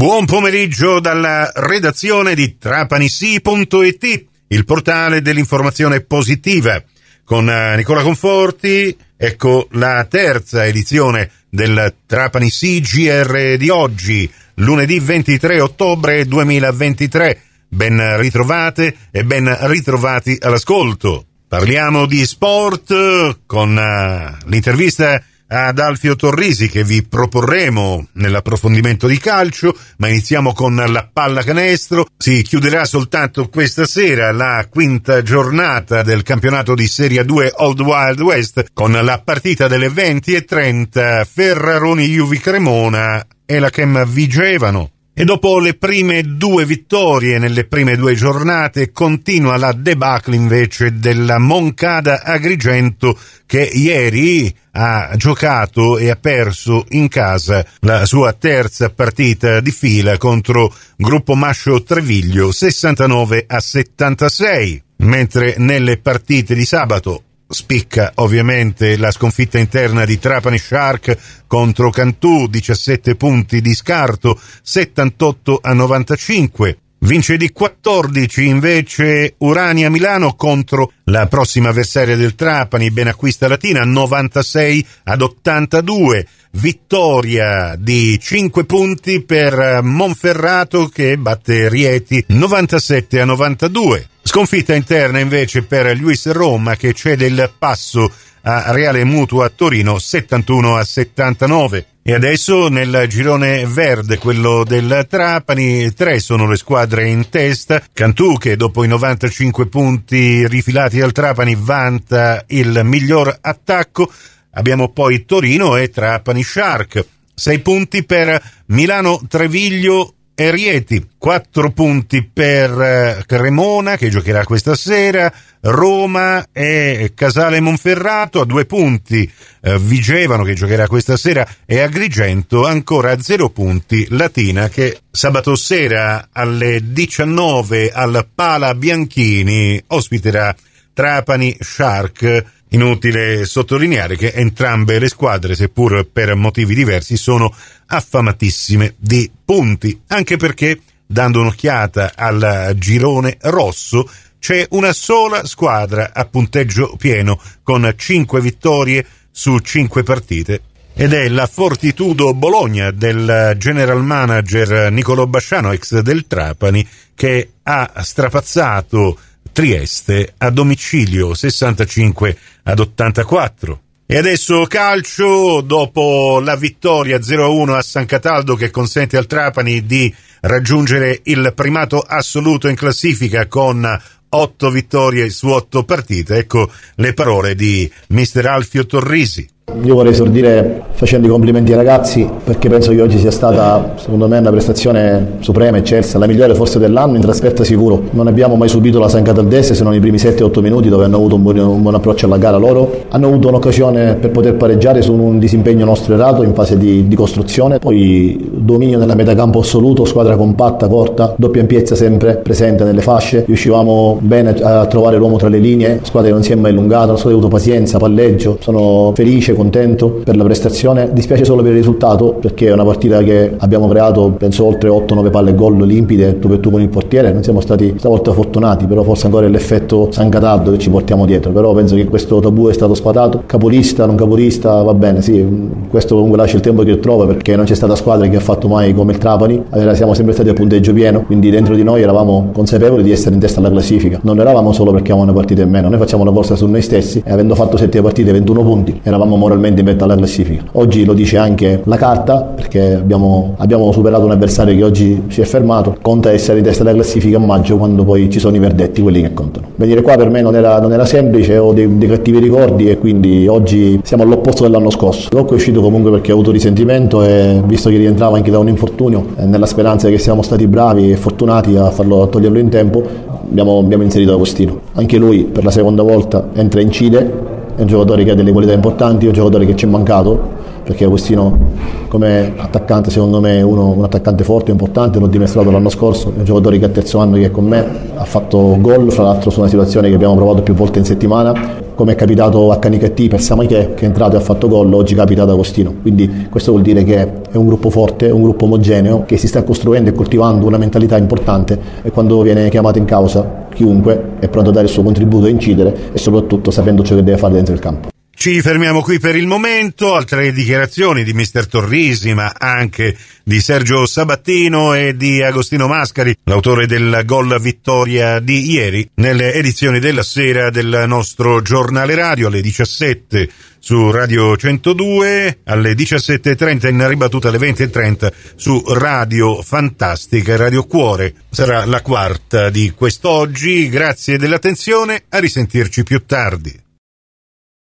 Buon pomeriggio dalla redazione di trapanisi.it, il portale dell'informazione positiva. Con eh, Nicola Conforti, ecco la terza edizione del Trapani CGR di oggi, lunedì 23 ottobre 2023. Ben ritrovate e ben ritrovati all'ascolto. Parliamo di sport con uh, l'intervista ad Alfio Torrisi che vi proporremo nell'approfondimento di calcio, ma iniziamo con la pallacanestro. Si chiuderà soltanto questa sera la quinta giornata del campionato di Serie 2 Old Wild West con la partita delle 20 e 30 Ferraroni Juvi Cremona e la Chem Vigevano. E dopo le prime due vittorie nelle prime due giornate continua la debacle invece della Moncada Agrigento che ieri ha giocato e ha perso in casa la sua terza partita di fila contro Gruppo Mascio Treviglio 69 a 76 mentre nelle partite di sabato Spicca ovviamente la sconfitta interna di Trapani Shark contro Cantù, 17 punti di scarto, 78 a 95. Vince di 14 invece Urania Milano contro la prossima avversaria del Trapani, Benacquista Latina, 96 ad 82. Vittoria di 5 punti per Monferrato che batte Rieti 97 a 92. Sconfitta interna invece per Luis Roma che cede il passo a Reale Mutuo a Torino 71 a 79. E adesso nel girone verde, quello del Trapani, tre sono le squadre in testa. Cantù che dopo i 95 punti rifilati al Trapani vanta il miglior attacco. Abbiamo poi Torino e Trapani Shark. Sei punti per Milano Treviglio e Rieti, 4 punti per eh, Cremona che giocherà questa sera, Roma e Casale Monferrato a due punti, eh, Vigevano che giocherà questa sera e Agrigento ancora a 0 punti, Latina che sabato sera alle 19 al Pala Bianchini ospiterà Trapani Shark. Inutile sottolineare che entrambe le squadre, seppur per motivi diversi, sono affamatissime di punti, anche perché, dando un'occhiata al girone rosso, c'è una sola squadra a punteggio pieno, con 5 vittorie su 5 partite, ed è la Fortitudo Bologna del general manager Nicolo Basciano, ex del Trapani, che ha strapazzato Trieste a domicilio 65 ad 84. E adesso calcio, dopo la vittoria 0-1 a San Cataldo che consente al Trapani di raggiungere il primato assoluto in classifica con 8 vittorie su 8 partite. Ecco le parole di mister Alfio Torrisi. Io vorrei esordire facendo i complimenti ai ragazzi perché penso che oggi sia stata, secondo me, una prestazione suprema, eccelsa, la migliore forse dell'anno, in trasferta sicuro. Non abbiamo mai subito la San Cataldese se non i primi 7-8 minuti dove hanno avuto un buon, un buon, approccio alla gara loro. Hanno avuto un'occasione per poter pareggiare su un disimpegno nostro erato in fase di, di costruzione. Poi dominio nella metacampo assoluto, squadra compatta, corta, doppia ampiezza sempre presente nelle fasce. Riuscivamo bene a trovare l'uomo tra le linee, squadra che non si è mai allungata, la squadra ha avuto pazienza, palleggio. Sono felice, contento per la prestazione. Dispiace solo per il risultato perché è una partita che abbiamo creato penso oltre 8-9 palle gol limpide tu per tu con il portiere. Non siamo stati stavolta fortunati, però forse ancora è l'effetto San Cataldo che ci portiamo dietro. Però penso che questo tabù è stato spatato. Capolista, non capolista, va bene, sì, questo comunque lascia il tempo che trova perché non c'è stata squadra che ha fatto mai come il Trapani. Allora siamo sempre stati a punteggio pieno, quindi dentro di noi eravamo consapevoli di essere in testa alla classifica. Non eravamo solo perché avevamo una partita in meno, noi facciamo una corsa su noi stessi e avendo fatto 7 partite 21 punti eravamo moralmente in vetta alla classifica. Oggi lo dice anche la carta perché abbiamo, abbiamo superato un avversario che oggi si è fermato, conta essere in testa alla classifica a maggio quando poi ci sono i verdetti, quelli che contano. Venire qua per me non era, non era semplice, ho dei, dei, cattivi ricordi e quindi oggi siamo all'opposto dell'anno scorso. Rocco è uscito comunque perché ha avuto risentimento e visto che rientrava anche da un infortunio, eh, nella speranza che siamo stati bravi e fortunati a, farlo, a toglierlo in tempo, abbiamo, abbiamo inserito Agostino. Anche lui per la seconda volta entra e incide è un giocatore che ha delle qualità importanti, è un giocatore che ci è mancato perché Agostino come attaccante secondo me è uno, un attaccante forte, importante, l'ho dimostrato l'anno scorso, è un giocatore che ha terzo anno che è con me, ha fatto gol, fra l'altro su una situazione che abbiamo provato più volte in settimana, come è capitato a Canichetti per Samaiche che è entrato e ha fatto gol, oggi capita ad Agostino. Quindi questo vuol dire che è un gruppo forte, un gruppo omogeneo che si sta costruendo e coltivando una mentalità importante e quando viene chiamato in causa chiunque è pronto a dare il suo contributo e incidere e soprattutto sapendo ciò che deve fare dentro il campo. Ci fermiamo qui per il momento, altre dichiarazioni di mister Torrisi, ma anche di Sergio Sabattino e di Agostino Mascari, l'autore del gol vittoria di ieri, nelle edizioni della sera del nostro giornale radio alle 17 su Radio 102, alle 17.30 in ribattuta alle 20.30 su Radio Fantastica e Radio Cuore. Sarà la quarta di quest'oggi, grazie dell'attenzione, a risentirci più tardi.